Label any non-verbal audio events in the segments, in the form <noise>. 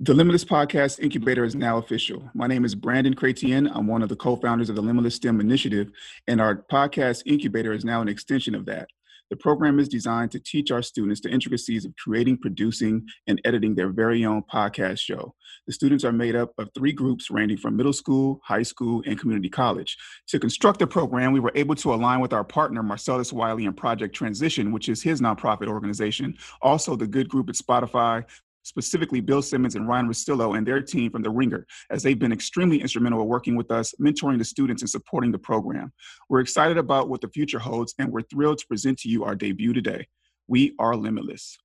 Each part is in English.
The Limitless Podcast Incubator is now official. My name is Brandon Chrétien. I'm one of the co founders of the Limitless STEM Initiative, and our podcast incubator is now an extension of that. The program is designed to teach our students the intricacies of creating, producing, and editing their very own podcast show. The students are made up of three groups ranging from middle school, high school, and community college. To construct the program, we were able to align with our partner, Marcellus Wiley, and Project Transition, which is his nonprofit organization. Also, the Good Group at Spotify, specifically Bill Simmons and Ryan Russillo and their team from The Ringer, as they've been extremely instrumental in working with us, mentoring the students, and supporting the program. We're excited about what the future holds, and we're thrilled to present to you our debut today. We are limitless.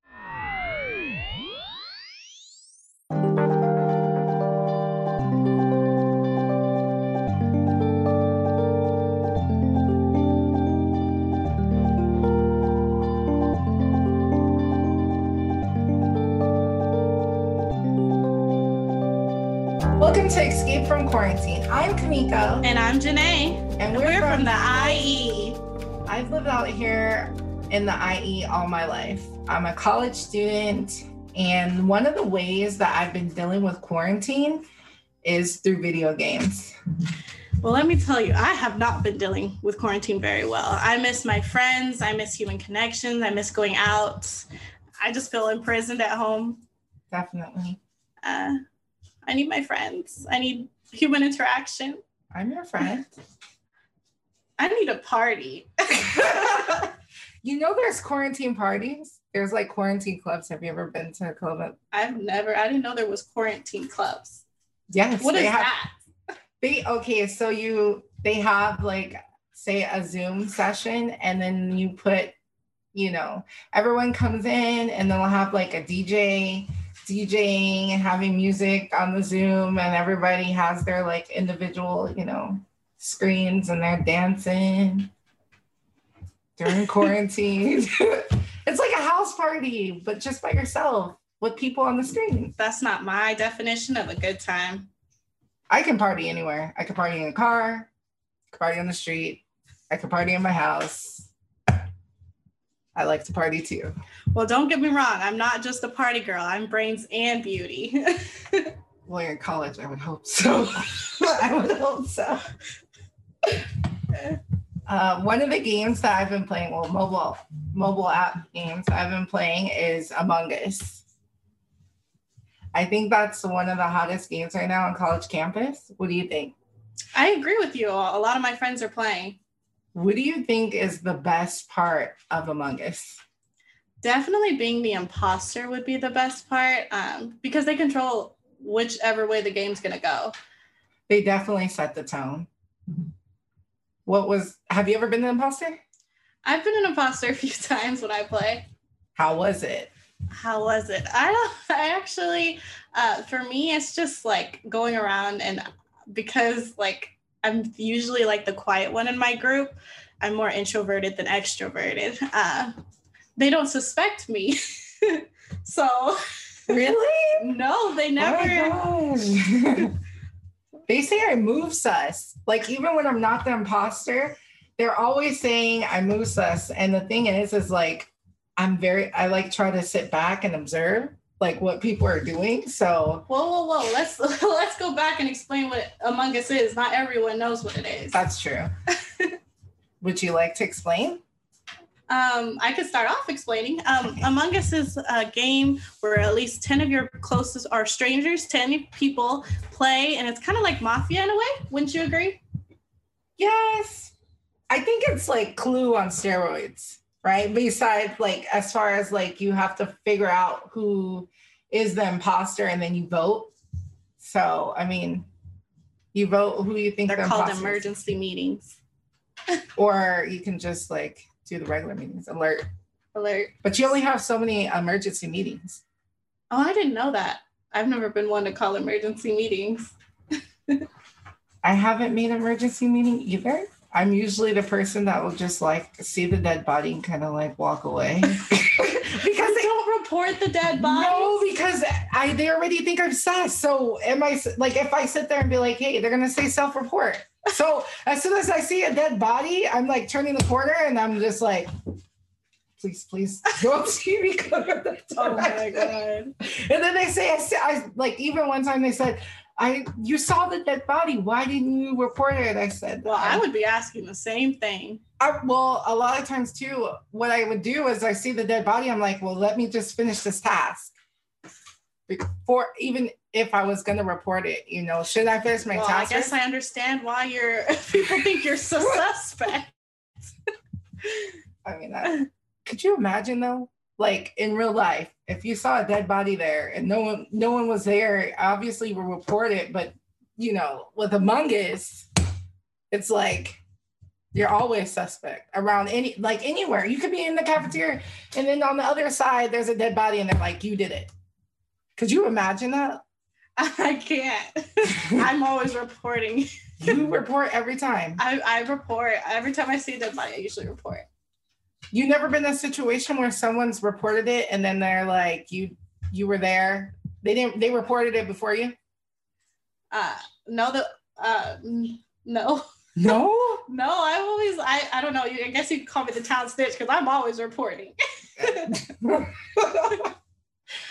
Welcome to Escape from Quarantine. I'm Kamiko. And I'm Jonnae. And we're, we're from, from, the IE. I've lived out here in the IE all my life. I'm a college student, and one of the ways that I've been dealing with quarantine is through video games. Well, let me tell you, I have not been dealing with quarantine very well. I miss my friends, I miss human connections, I miss going out. I just feel imprisoned at home. Definitely. Uh, I need my friends. I need human interaction. I'm your friend. I need a party. <laughs> you know, there's quarantine parties. There's like quarantine clubs. Have you ever been to a club? I've never. I didn't know there was quarantine clubs. Yes. What is have, that? They okay. So you they have like say a Zoom session, and then you put, you know, everyone comes in, and then we'll have like a DJ DJing and having music on the Zoom, and everybody has their like individual, you know, screens and they're dancing during <laughs> quarantine. <laughs> it's like a house party, but just by yourself with people on the screen. That's not my definition of a good time. I can party anywhere. I can party in a car, party on the street, I can party in my house. I like to party too. Well, don't get me wrong. I'm not just a party girl. I'm brains and beauty. <laughs> well, you're in college. I would hope so. <laughs> I would hope so. Uh, one of the games that I've been playing, well, mobile mobile app games I've been playing is Among Us. I think that's one of the hottest games right now on college campus. What do you think? I agree with you. A lot of my friends are playing. What do you think is the best part of Among Us? Definitely being the imposter would be the best part um, because they control whichever way the game's going to go. They definitely set the tone. What was, have you ever been an imposter? I've been an imposter a few <laughs> times when I play. How was it? How was it? I don't, I actually, uh, for me, it's just like going around and because like I'm usually like the quiet one in my group. I'm more introverted than extroverted. Uh, they don't suspect me. <laughs> so really? <laughs> no, they never. Oh <laughs> they say I move sus. Like even when I'm not the imposter, they're always saying I move sus. And the thing is, is like I'm very I like try to sit back and observe like what people are doing. So whoa, whoa, whoa. Let's <laughs> let's go back and explain what Among Us is. Not everyone knows what it is. That's true. <laughs> Would you like to explain? Um, I could start off explaining. Um, Among Us is a game where at least 10 of your closest are strangers, 10 people play, and it's kind of like Mafia in a way. Wouldn't you agree? Yes. I think it's like Clue on steroids, right? Besides, like, as far as like you have to figure out who is the imposter and then you vote. So, I mean, you vote who you think they're the called emergency meetings. <laughs> or you can just like do the regular meetings, alert. Alert. But you only have so many emergency meetings. Oh, I didn't know that. I've never been one to call emergency meetings. <laughs> I haven't made emergency meeting either. I'm usually the person that will just like see the dead body and kind of like walk away. <laughs> <laughs> because they don't report the dead body. No, because I they already think I'm sus. So am I like if I sit there and be like, hey, they're gonna say self-report. So as soon as I see a dead body, I'm like turning the corner and I'm just like please, please <laughs> don't see me that Oh my god. And then they say, I, I like even one time they said, I you saw the dead body. Why didn't you report it? I said, Well, I would be asking the same thing. I, well, a lot of times too, what I would do is I see the dead body. I'm like, well, let me just finish this task before even if I was going to report it. You know, should I finish my Well, I guess first? I understand why you're <laughs> people think you're so <laughs> suspect. I mean, I, could you imagine though? Like in real life, if you saw a dead body there and no one, no one was there, obviously you will report it. But you know, with Among Us, it's like you're always suspect around any, like anywhere. You could be in the cafeteria, and then on the other side, there's a dead body, and they're like, "You did it." Could you imagine that? <laughs> I can't. <laughs> I'm always reporting. You report every time. <laughs> I, I report every time I see a dead body. I usually report. You never been in a situation where someone's reported it, and then they're like, "You, you were there." They didn't. They reported it before you. Uh, no, the uh, no, No. <laughs> no. I always, I, I don't know. You, I guess you call me the town snitch because I'm always reporting. <laughs>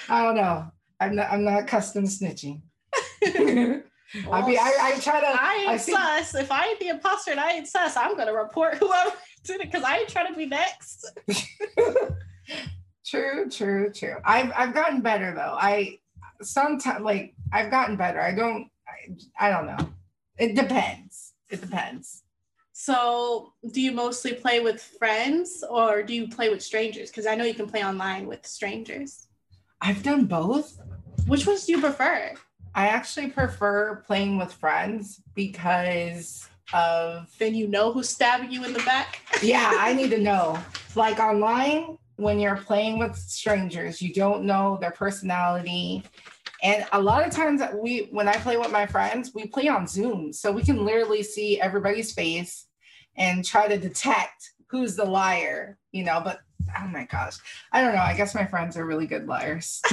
I don't know. I'm not. I'm not custom snitching. <laughs> I mean, I, I try to. I ain't I think- sus. If I ain't the imposter and I ain't sus, I'm gonna report whoever did it because I ain't trying to be next. <laughs> True, true, true. I've I've gotten better though. I sometimes like I've gotten better. I don't. I, I don't know. It depends. It depends. So, do you mostly play with friends or do you play with strangers? Because I know you can play online with strangers. I've done both. Which ones do you prefer? I actually prefer playing with friends because of Then you know who's stabbing you in the back. <laughs> yeah, I need to know. Like online, when you're playing with strangers, you don't know their personality. And a lot of times we when I play with my friends, we play on Zoom. So we can literally see everybody's face and try to detect who's the liar, you know, but oh my gosh. I don't know. I guess my friends are really good liars. <laughs>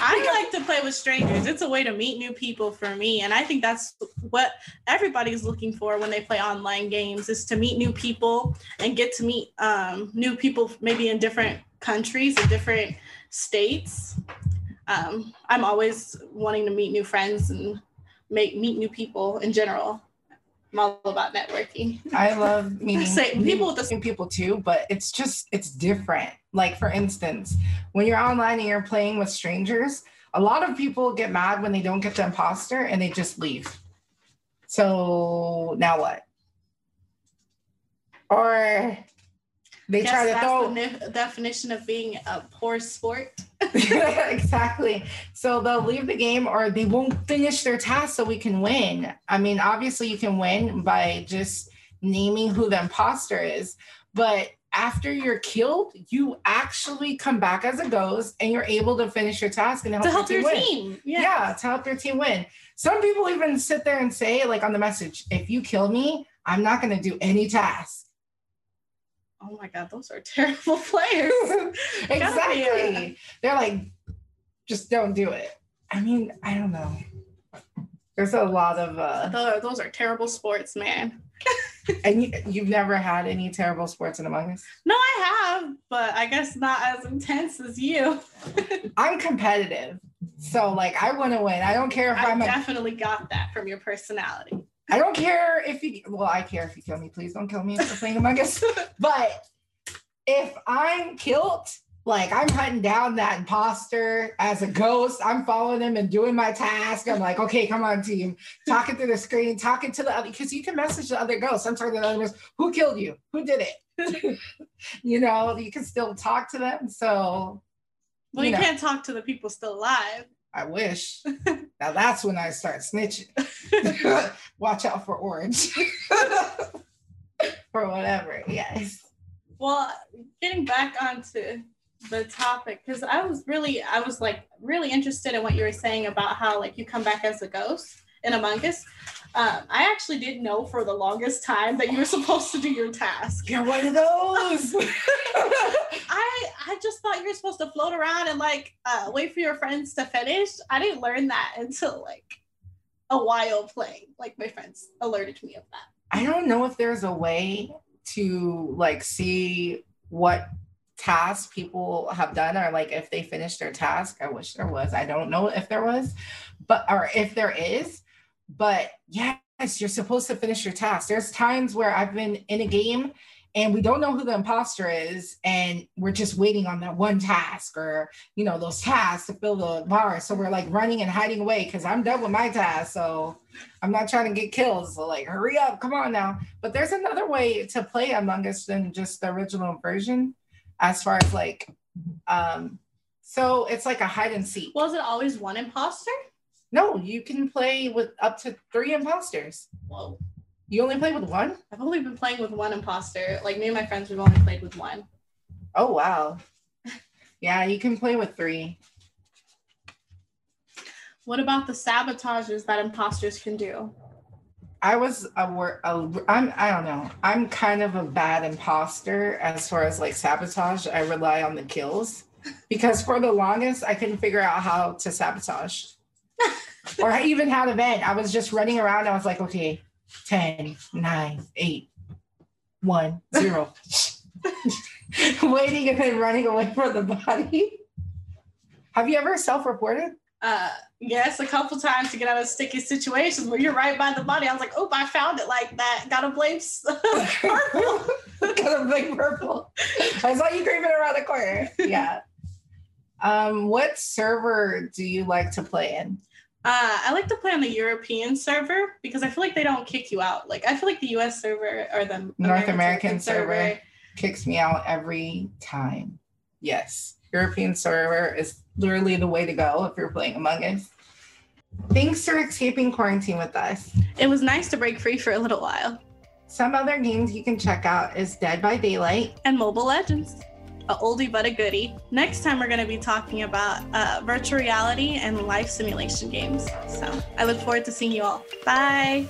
I like to play with strangers. It's a way to meet new people for me. And I think that's what everybody's looking for when they play online games is to meet new people and get to meet um, new people maybe in different countries and different states. Um, I'm always wanting to meet new friends and make meet new people in general. I'm all about networking. I love <laughs> meeting people with the- same people too, but it's just it's different. Like for instance, when you're online and you're playing with strangers, a lot of people get mad when they don't get the imposter and they just leave. So now what? Or they try to that's throw the definition of being a poor sport. <laughs> exactly. So they'll leave the game or they won't finish their task so we can win. I mean, obviously you can win by just naming who the imposter is, but after you're killed, you actually come back as a ghost and you're able to finish your task and help, to help your your team win. team. Yeah. Yeah, to help your team win. Some people even sit there and say, like on the message, if you kill me, I'm not going to do any tasks. Oh my god, those are <laughs> terrible players. <laughs> exactly. They're like, just don't do it. I mean, I don't know. There's a lot of, uh, Those, those are terrible sports, man. <laughs> and you, you've never had any terrible sports in Among Us. No, I have, but I guess not as intense as you. I'm competitive, so like I want to win. I don't care if I I'm. A, definitely got that from your personality. I don't care if you. Well, I care if you kill me. Please don't kill me for playing Among Us. <laughs> But if I'm killed, like I'm hunting down that imposter as a ghost, I'm following him and doing my task. I'm like, okay, come on, team. Talking through the screen, talking to the other, because you can message the other ghosts. I'm talking to the other ghosts. Who killed you? Who did it? <laughs> you know, you can still talk to them. So Well, You you, know. can't talk to the people still alive. I wish. <laughs> now that's when I start snitching. Watch out for orange. <laughs> or whatever. Yes. Well, getting back onto the topic, because I was really, I was like really interested in what you were saying about how like you come back as a ghost in Among Us. Um, I actually didn't know for the longest time that you were <laughs> supposed to do your task. You're one of those. <laughs> I I just thought you were supposed to float around and like uh, wait for your friends to finish. I didn't learn that until like a while playing. Like my friends alerted me of that. I don't know if there's a way to like see what tasks people have done or like if they finished their task. I wish there was. I don't know if there was, but or if there is. But yes, you're supposed to finish your task. There's times where I've been in a game and we don't know who the imposter is and we're just waiting on that one task or you know those tasks to fill the bar so we're like running and hiding away because i'm done with my task. So i'm not trying to get kills. So like hurry up. Come on now. But there's another way to play among us than just the original version as far as like um so it's like a hide and seek. Was it always one imposter? no you can play with up to three imposters. Whoa. You only play with one I've only been playing with one imposter. Like me and my friends, we've only played with one. Oh wow. Yeah, you can play with three. What about the sabotages that imposters can do? I was a wor- a, I'm I don't know. I'm kind of a bad imposter as far as like sabotage. I rely on the kills because for the longest I couldn't figure out how to sabotage <laughs> or even how to vent. I was just running around. I was like, okay, 10, 9, 8, 1, 0. <laughs> Waiting and then running away from the body. Have you ever self-reported? Uh, yes, a couple times to get out of sticky situations where you're right by the body. I was like, oh, I found it like that. Gotta blame purple. Got a big <laughs> <laughs> purple. I saw you creeping around the corner. Yeah. Um, what server do you like to play in? Uh, I like to play on the European server because I feel like they don't kick you out. Like I feel like the US server or the North American server. Kicks me out every time. Yes. European server is literally the way to go if you're playing Among Us. Thanks for escaping quarantine with us. It was nice to break free for a little while. Some other games you can check out is Dead by Daylight, And Mobile Legends, a oldie but a goodie. Next time we're going to be talking about uh, virtual reality and life simulation games. So I look forward to seeing you all. Bye.